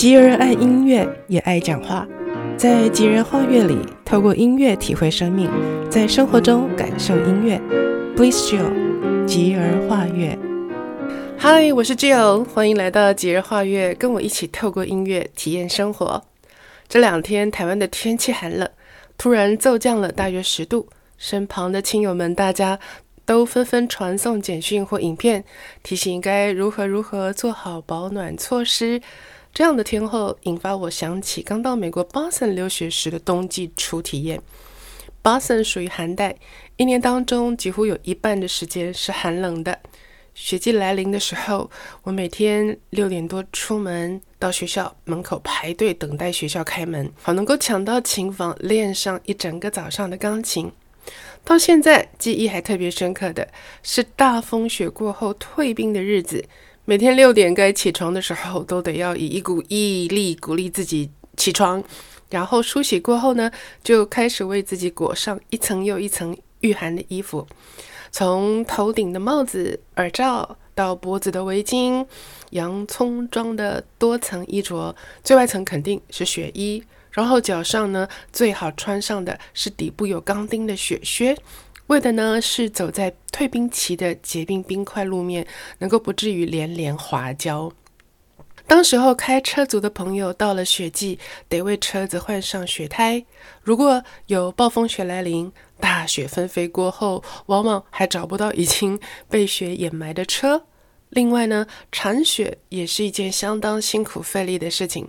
吉儿爱音乐，也爱讲话。在吉儿画乐里，透过音乐体会生命，在生活中感受音乐。Bliss Jill，吉儿画乐。嗨，我是 Jill，欢迎来到吉儿画乐，跟我一起透过音乐体验生活。这两天台湾的天气寒冷，突然骤降了大约十度，身旁的亲友们大家都纷纷传送简讯或影片，提醒该如何如何做好保暖措施。这样的天候引发我想起刚到美国 Boston 留学时的冬季初体验。Boston 属于寒带，一年当中几乎有一半的时间是寒冷的。雪季来临的时候，我每天六点多出门到学校门口排队等待学校开门，好能够抢到琴房练上一整个早上的钢琴。到现在记忆还特别深刻的是大风雪过后退冰的日子。每天六点该起床的时候，都得要以一股毅力鼓励自己起床，然后梳洗过后呢，就开始为自己裹上一层又一层御寒的衣服，从头顶的帽子、耳罩到脖子的围巾，洋葱装的多层衣着，最外层肯定是雪衣，然后脚上呢，最好穿上的是底部有钢钉的雪靴。为的呢是走在退冰期的结冰冰块路面，能够不至于连连滑跤。当时候开车族的朋友到了雪季，得为车子换上雪胎。如果有暴风雪来临，大雪纷飞过后，往往还找不到已经被雪掩埋的车。另外呢，铲雪也是一件相当辛苦费力的事情。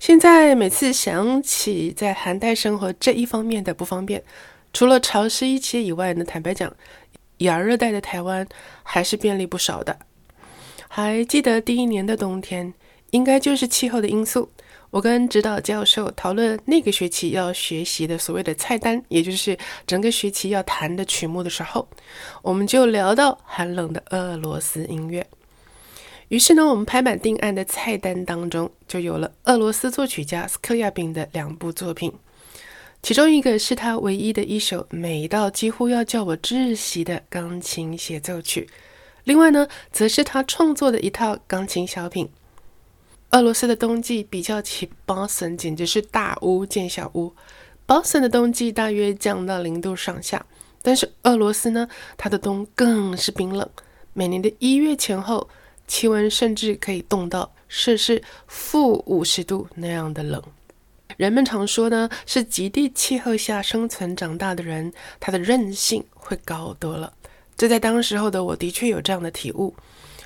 现在每次想起在寒带生活这一方面的不方便。除了潮湿一切以外呢，坦白讲，亚热带的台湾还是便利不少的。还记得第一年的冬天，应该就是气候的因素。我跟指导教授讨论那个学期要学习的所谓的菜单，也就是整个学期要弹的曲目的时候，我们就聊到寒冷的俄罗斯音乐。于是呢，我们拍板定案的菜单当中，就有了俄罗斯作曲家斯克亚宾的两部作品。其中一个是他唯一的一首美到几乎要叫我窒息的钢琴协奏曲，另外呢，则是他创作的一套钢琴小品。俄罗斯的冬季比较起 Boston 简直是大巫见小巫。Boston 的冬季大约降到零度上下，但是俄罗斯呢，它的冬更是冰冷，每年的一月前后，气温甚至可以冻到摄氏负五十度那样的冷。人们常说呢，是极地气候下生存长大的人，他的韧性会高多了。这在当时候的我的确有这样的体悟，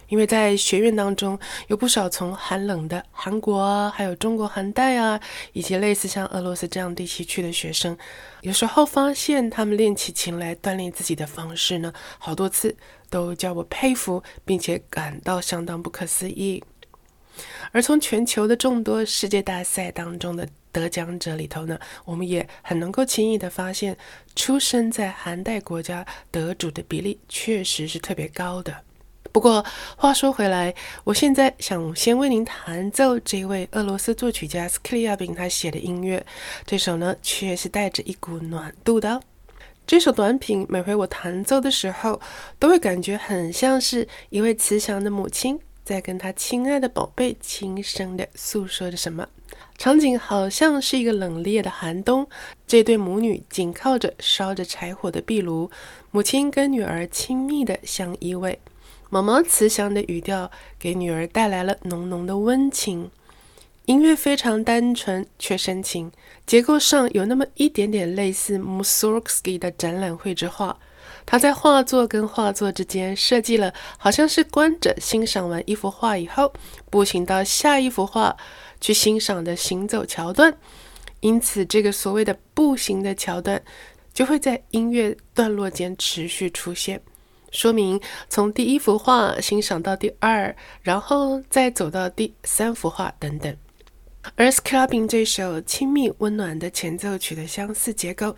因为在学院当中有不少从寒冷的韩国啊，还有中国寒带啊，以及类似像俄罗斯这样地区去的学生，有时候发现他们练起琴来锻炼自己的方式呢，好多次都叫我佩服，并且感到相当不可思议。而从全球的众多世界大赛当中的得奖者里头呢，我们也很能够轻易地发现，出生在寒带国家得主的比例确实是特别高的。不过话说回来，我现在想先为您弹奏这位俄罗斯作曲家斯克里亚宾他写的音乐，这首呢却是带着一股暖度的。这首短品每回我弹奏的时候，都会感觉很像是一位慈祥的母亲在跟她亲爱的宝贝轻声地诉说着什么。场景好像是一个冷冽的寒冬，这对母女紧靠着烧着柴火的壁炉，母亲跟女儿亲密的相依偎。妈妈慈祥的语调给女儿带来了浓浓的温情。音乐非常单纯却深情，结构上有那么一点点类似 Mussorgsky 的展览绘制画。他在画作跟画作之间设计了，好像是观者欣赏完一幅画以后，步行到下一幅画。去欣赏的行走桥段，因此这个所谓的步行的桥段就会在音乐段落间持续出现，说明从第一幅画欣赏到第二，然后再走到第三幅画等等。而斯克拉宾这首亲密温暖的前奏曲的相似结构，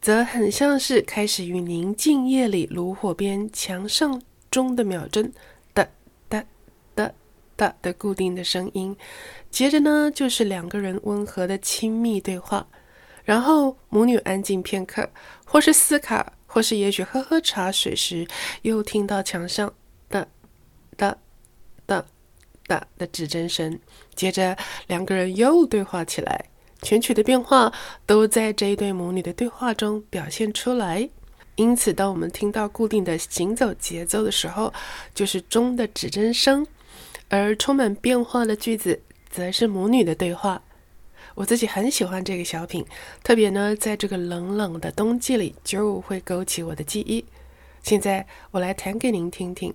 则很像是开始于宁静夜里炉火边墙上钟的秒针哒哒哒哒。的固定的声音，接着呢就是两个人温和的亲密对话，然后母女安静片刻，或是思考，或是也许喝喝茶水时，又听到墙上哒哒哒哒的指针声，接着两个人又对话起来。全曲的变化都在这一对母女的对话中表现出来。因此，当我们听到固定的行走节奏的时候，就是钟的指针声；而充满变化的句子，则是母女的对话。我自己很喜欢这个小品，特别呢，在这个冷冷的冬季里，就会勾起我的记忆。现在，我来弹给您听听。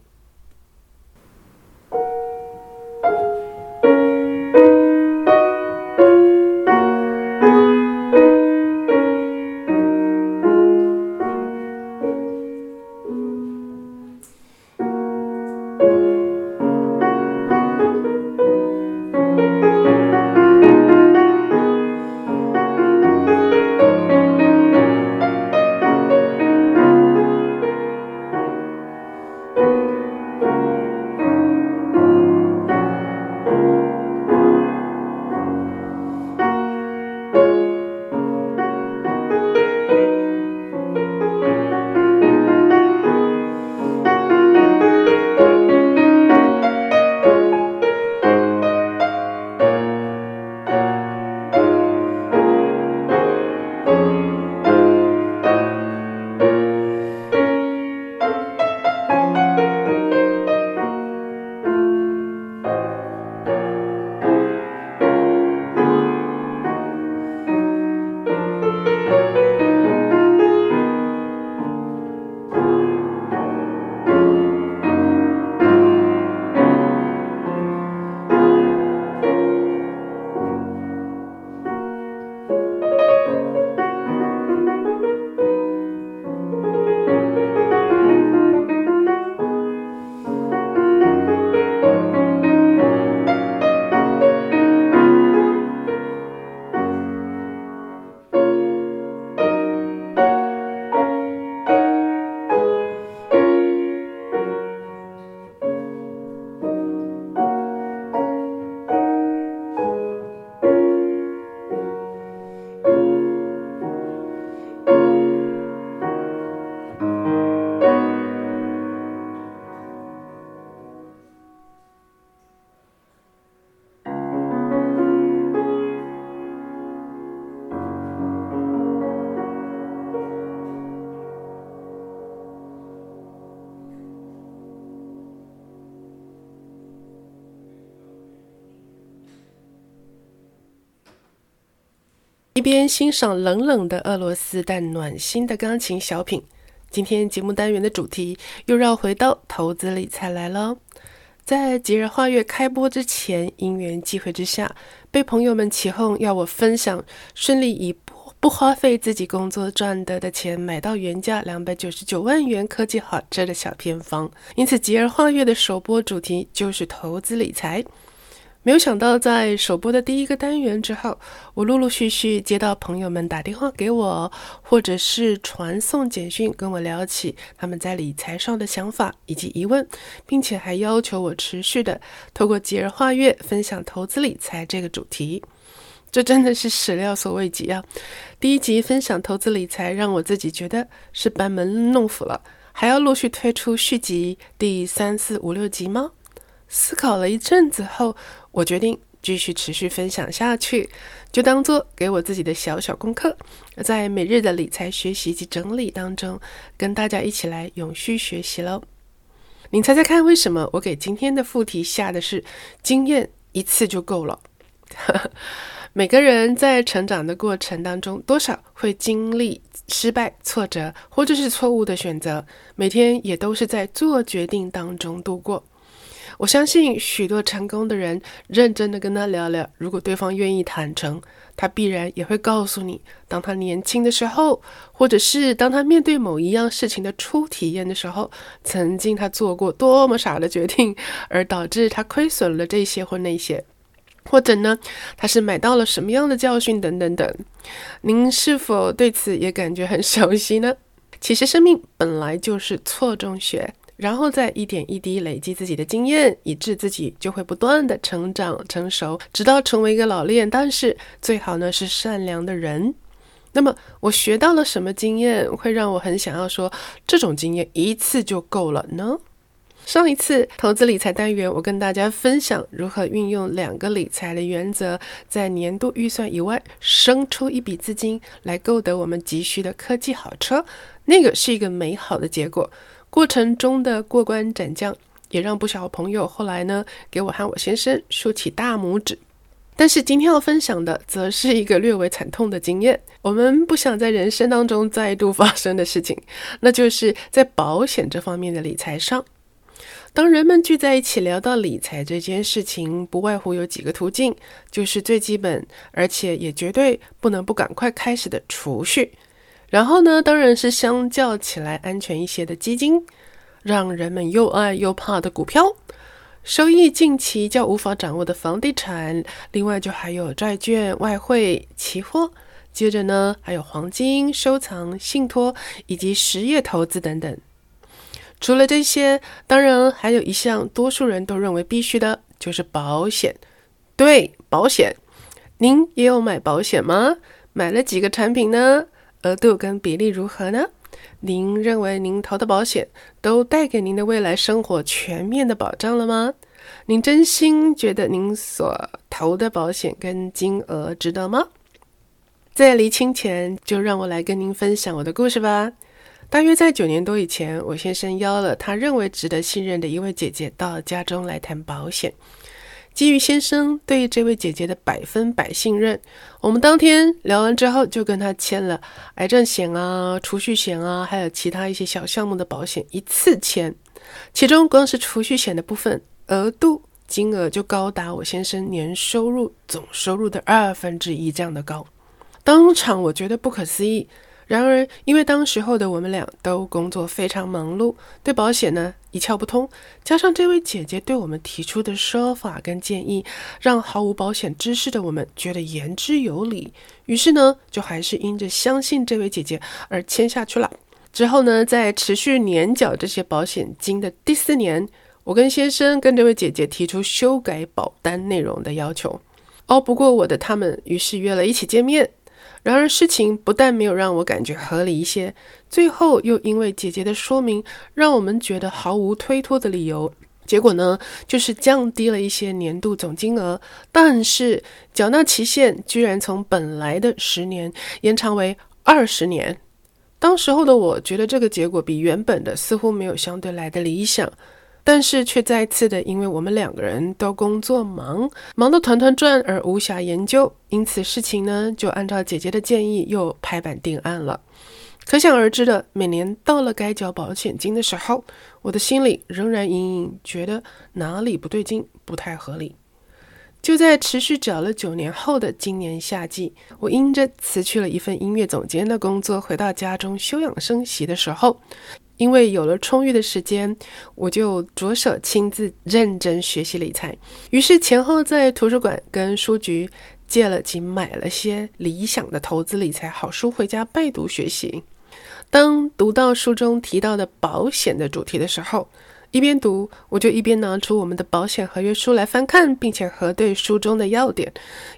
边欣赏冷冷的俄罗斯但暖心的钢琴小品，今天节目单元的主题又绕回到投资理财来了。在吉尔画月开播之前，因缘际会之下，被朋友们起哄要我分享顺利以不不花费自己工作赚得的钱买到原价两百九十九万元科技好车的小偏方，因此吉尔画月的首播主题就是投资理财。没有想到，在首播的第一个单元之后，我陆陆续续接到朋友们打电话给我，或者是传送简讯跟我聊起他们在理财上的想法以及疑问，并且还要求我持续的透过吉尔画月分享投资理财这个主题。这真的是始料所未及啊！第一集分享投资理财，让我自己觉得是班门弄斧了，还要陆续推出续集第三四五六集吗？思考了一阵子后，我决定继续持续分享下去，就当做给我自己的小小功课，在每日的理财学习及整理当中，跟大家一起来永续学习喽。你猜猜看，为什么我给今天的副题下的是“经验一次就够了”？每个人在成长的过程当中，多少会经历失败、挫折，或者是错误的选择，每天也都是在做决定当中度过。我相信许多成功的人，认真的跟他聊聊，如果对方愿意坦诚，他必然也会告诉你，当他年轻的时候，或者是当他面对某一样事情的初体验的时候，曾经他做过多么傻的决定，而导致他亏损了这些或那些，或者呢，他是买到了什么样的教训等等等。您是否对此也感觉很熟悉呢？其实生命本来就是错中学。然后再一点一滴累积自己的经验，以致自己就会不断的成长成熟，直到成为一个老练，但是最好呢是善良的人。那么我学到了什么经验，会让我很想要说这种经验一次就够了呢？上一次投资理财单元，我跟大家分享如何运用两个理财的原则，在年度预算以外生出一笔资金来购得我们急需的科技好车，那个是一个美好的结果。过程中的过关斩将，也让不少朋友后来呢给我和我先生竖起大拇指。但是今天要分享的，则是一个略微惨痛的经验。我们不想在人生当中再度发生的事情，那就是在保险这方面的理财上。当人们聚在一起聊到理财这件事情，不外乎有几个途径，就是最基本，而且也绝对不能不赶快开始的储蓄。然后呢，当然是相较起来安全一些的基金，让人们又爱又怕的股票。收益近期较无法掌握的房地产，另外就还有债券、外汇、期货，接着呢还有黄金、收藏、信托以及实业投资等等。除了这些，当然还有一项多数人都认为必须的，就是保险。对，保险，您也有买保险吗？买了几个产品呢？额度跟比例如何呢？您认为您投的保险都带给您的未来生活全面的保障了吗？您真心觉得您所投的保险跟金额值得吗？在离清前，就让我来跟您分享我的故事吧。大约在九年多以前，我先生邀了他认为值得信任的一位姐姐到家中来谈保险。基于先生对这位姐姐的百分百信任，我们当天聊完之后，就跟她签了癌症险啊、储蓄险啊，还有其他一些小项目的保险，一次签。其中光是储蓄险的部分，额度金额就高达我先生年收入总收入的二分之一这样的高。当场我觉得不可思议。然而，因为当时候的我们俩都工作非常忙碌，对保险呢一窍不通，加上这位姐姐对我们提出的说法跟建议，让毫无保险知识的我们觉得言之有理。于是呢，就还是因着相信这位姐姐而签下去了。之后呢，在持续年缴这些保险金的第四年，我跟先生跟这位姐姐提出修改保单内容的要求。熬不过我的他们，于是约了一起见面。然而，事情不但没有让我感觉合理一些，最后又因为姐姐的说明，让我们觉得毫无推脱的理由。结果呢，就是降低了一些年度总金额，但是缴纳期限居然从本来的十年延长为二十年。当时候的我觉得这个结果比原本的似乎没有相对来的理想。但是却再次的，因为我们两个人都工作忙，忙得团团转而无暇研究，因此事情呢就按照姐姐的建议又拍板定案了。可想而知的，每年到了该缴保险金的时候，我的心里仍然隐隐觉得哪里不对劲，不太合理。就在持续缴了九年后的今年夏季，我因着辞去了一份音乐总监的工作，回到家中休养生息的时候。因为有了充裕的时间，我就着手亲自认真学习理财。于是前后在图书馆跟书局借了及买了些理想的投资理财好书回家拜读学习。当读到书中提到的保险的主题的时候，一边读，我就一边拿出我们的保险合约书来翻看，并且核对书中的要点。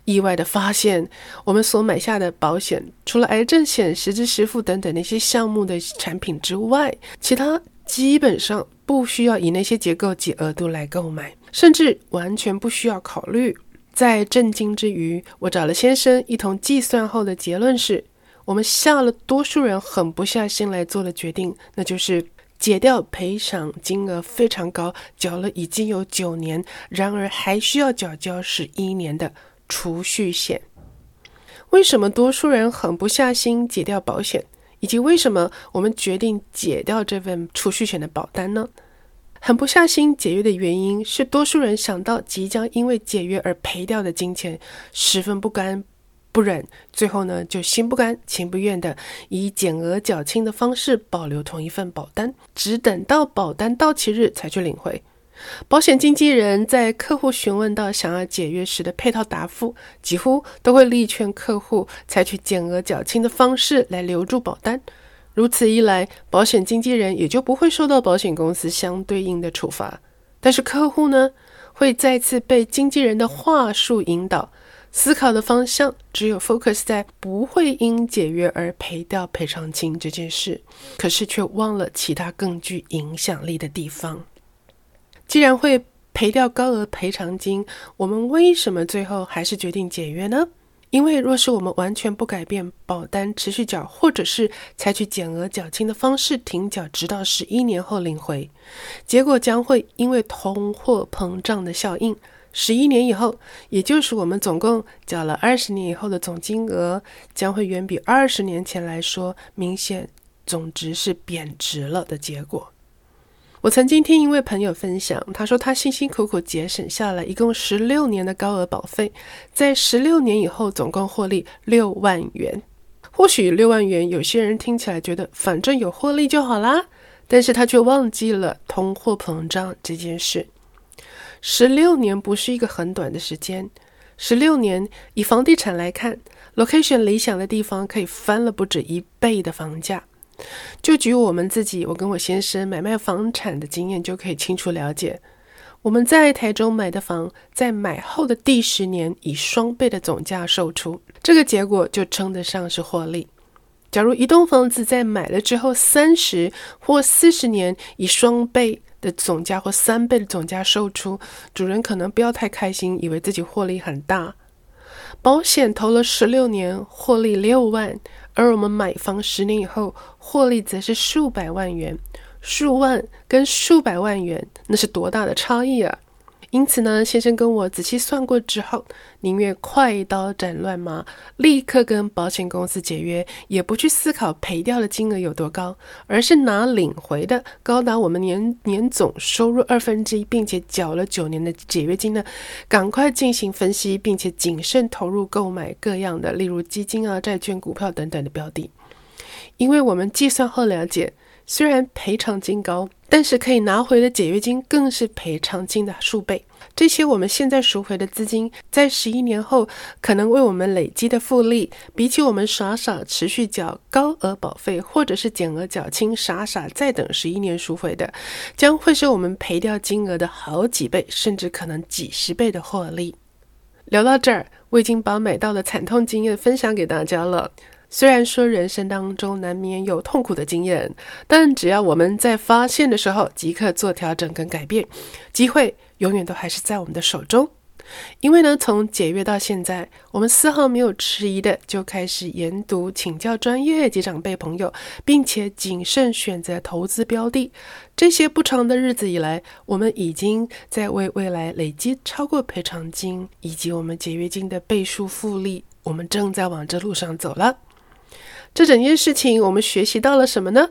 意外地发现，我们所买下的保险，除了癌症险、实支实付等等那些项目的产品之外，其他基本上不需要以那些结构及额度来购买，甚至完全不需要考虑。在震惊之余，我找了先生一同计算后的结论是，我们下了多数人狠不下心来做的决定，那就是。解掉赔偿金额非常高，缴了已经有九年，然而还需要缴交十一年的储蓄险。为什么多数人狠不下心解掉保险，以及为什么我们决定解掉这份储蓄险的保单呢？狠不下心解约的原因是，多数人想到即将因为解约而赔掉的金钱，十分不甘。不忍，最后呢，就心不甘情不愿的以减额缴清的方式保留同一份保单，只等到保单到期日才去领回。保险经纪人在客户询问到想要解约时的配套答复，几乎都会力劝客户采取减额缴清的方式来留住保单。如此一来，保险经纪人也就不会受到保险公司相对应的处罚。但是客户呢，会再次被经纪人的话术引导。思考的方向只有 focus 在不会因解约而赔掉赔偿金这件事，可是却忘了其他更具影响力的地方。既然会赔掉高额赔偿金，我们为什么最后还是决定解约呢？因为若是我们完全不改变保单持续缴，或者是采取减额缴清的方式停缴，直到十一年后领回，结果将会因为通货膨胀的效应，十一年以后，也就是我们总共缴了二十年以后的总金额，将会远比二十年前来说明显总值是贬值了的结果。我曾经听一位朋友分享，他说他辛辛苦苦节省下来一共十六年的高额保费，在十六年以后总共获利六万元。或许六万元有些人听起来觉得反正有获利就好啦，但是他却忘记了通货膨胀这件事。十六年不是一个很短的时间，十六年以房地产来看，location 理想的地方可以翻了不止一倍的房价。就举我们自己，我跟我先生买卖房产的经验，就可以清楚了解。我们在台中买的房，在买后的第十年以双倍的总价售出，这个结果就称得上是获利。假如一栋房子在买了之后三十或四十年以双倍的总价或三倍的总价售出，主人可能不要太开心，以为自己获利很大。保险投了十六年，获利六万。而我们买房十年以后，获利则是数百万元，数万跟数百万元，那是多大的差异啊！因此呢，先生跟我仔细算过之后，宁愿快刀斩乱麻，立刻跟保险公司解约，也不去思考赔掉的金额有多高，而是拿领回的高达我们年年总收入二分之一，并且缴了九年的解约金呢，赶快进行分析，并且谨慎投入购买各样的，例如基金啊、债券、股票等等的标的，因为我们计算后了解。虽然赔偿金高，但是可以拿回的解约金更是赔偿金的数倍。这些我们现在赎回的资金，在十一年后可能为我们累积的复利，比起我们傻傻持续缴高额保费，或者是减额缴清，傻傻再等十一年赎回的，将会是我们赔掉金额的好几倍，甚至可能几十倍的获利。聊到这儿，我已经把买到的惨痛经验分享给大家了。虽然说人生当中难免有痛苦的经验，但只要我们在发现的时候即刻做调整跟改变，机会永远都还是在我们的手中。因为呢，从解约到现在，我们丝毫没有迟疑的就开始研读、请教专业及长辈朋友，并且谨慎选择投资标的。这些不长的日子以来，我们已经在为未来累积超过赔偿金以及我们解约金的倍数复利。我们正在往这路上走了。这整件事情，我们学习到了什么呢？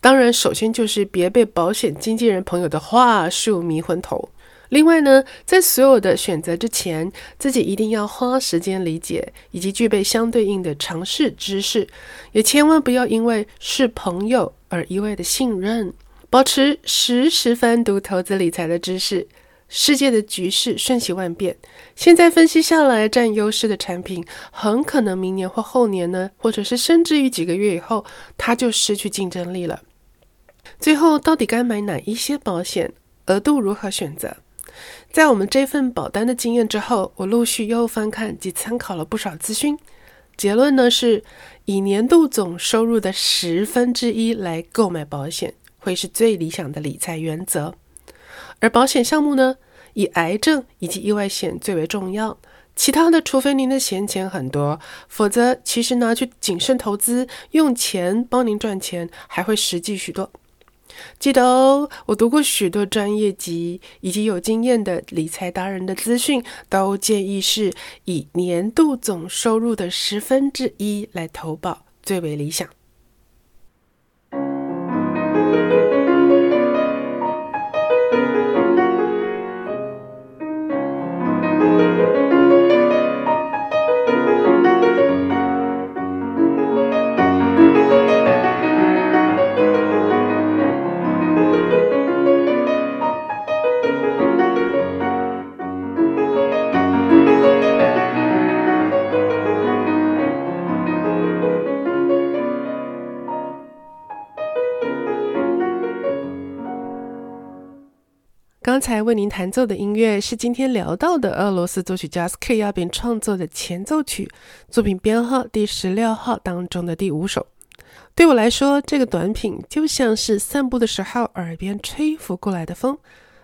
当然，首先就是别被保险经纪人朋友的话术迷昏头。另外呢，在所有的选择之前，自己一定要花时间理解，以及具备相对应的常识知识，也千万不要因为是朋友而一味的信任，保持时时翻读投资理财的知识。世界的局势瞬息万变，现在分析下来占优势的产品，很可能明年或后年呢，或者是甚至于几个月以后，它就失去竞争力了。最后，到底该买哪一些保险？额度如何选择？在我们这份保单的经验之后，我陆续又翻看及参考了不少资讯，结论呢是以年度总收入的十分之一来购买保险，会是最理想的理财原则。而保险项目呢，以癌症以及意外险最为重要。其他的，除非您的闲钱很多，否则其实拿去谨慎投资，用钱帮您赚钱，还会实际许多。记得哦，我读过许多专业级以及有经验的理财达人的资讯，都建议是以年度总收入的十分之一来投保最为理想。刚才为您弹奏的音乐是今天聊到的俄罗斯作曲家斯克亚宾创作的前奏曲，作品编号第十六号当中的第五首。对我来说，这个短品就像是散步的时候耳边吹拂过来的风，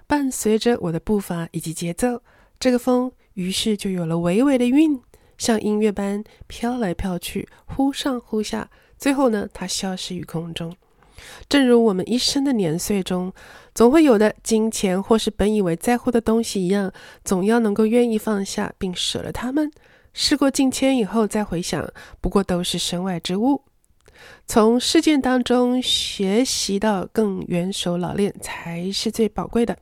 伴随着我的步伐以及节奏，这个风于是就有了微微的韵，像音乐般飘来飘去，忽上忽下，最后呢，它消失于空中。正如我们一生的年岁中，总会有的金钱或是本以为在乎的东西一样，总要能够愿意放下并舍了它们。事过境迁以后再回想，不过都是身外之物。从事件当中学习到更元首老练，才是最宝贵的。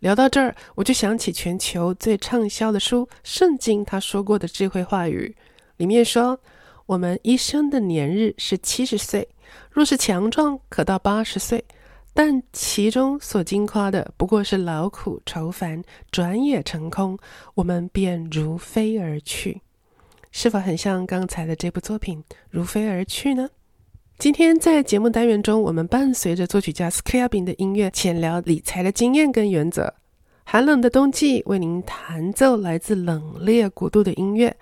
聊到这儿，我就想起全球最畅销的书《圣经》，他说过的智慧话语，里面说：“我们一生的年日是七十岁。”若是强壮，可到八十岁，但其中所经夸的不过是劳苦愁烦，转眼成空，我们便如飞而去。是否很像刚才的这部作品《如飞而去》呢？今天在节目单元中，我们伴随着作曲家 Scriabin 的音乐，浅聊理财的经验跟原则。寒冷的冬季，为您弹奏来自冷冽国度的音乐。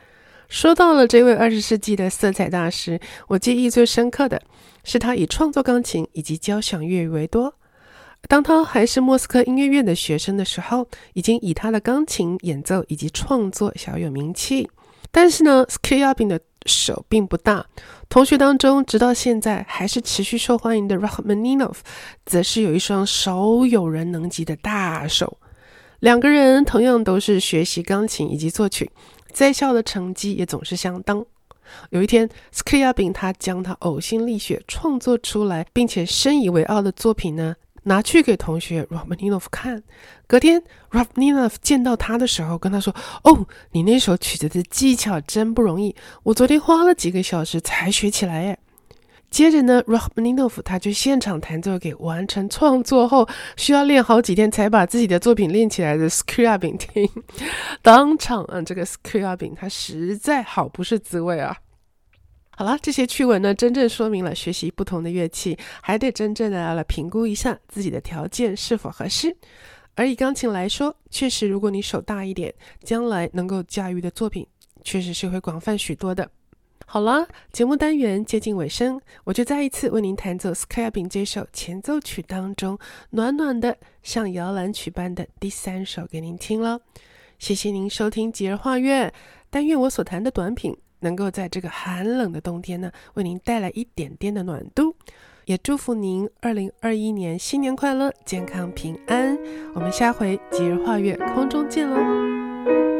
说到了这位二十世纪的色彩大师，我记忆最深刻的是他以创作钢琴以及交响乐为多。当他还是莫斯科音乐院的学生的时候，已经以他的钢琴演奏以及创作小有名气。但是呢，Scriabin 的手并不大，同学当中直到现在还是持续受欢迎的 Rachmaninov，则是有一双少有人能及的大手。两个人同样都是学习钢琴以及作曲。在校的成绩也总是相当。有一天，Scriabin 他将他呕心沥血创作出来并且深以为傲的作品呢，拿去给同学 r o m a n i n o v 看。隔天 r o m a n i n o v 见到他的时候，跟他说：“哦，你那首曲子的技巧真不容易，我昨天花了几个小时才学起来耶。”接着呢，Rachmaninoff 他就现场弹奏给完成创作后需要练好几天才把自己的作品练起来的 Scriabin 听，当场啊，这个 Scriabin 他实在好不是滋味啊。好了，这些趣闻呢，真正说明了学习不同的乐器，还得真正的来评估一下自己的条件是否合适。而以钢琴来说，确实如果你手大一点，将来能够驾驭的作品，确实是会广泛许多的。好了，节目单元接近尾声，我就再一次为您弹奏 Scriabin 这首前奏曲当中暖暖的像摇篮曲般的第三首给您听了。谢谢您收听吉儿画乐，但愿我所弹的短品能够在这个寒冷的冬天呢，为您带来一点点的暖度。也祝福您二零二一年新年快乐，健康平安。我们下回吉儿画乐空中见喽。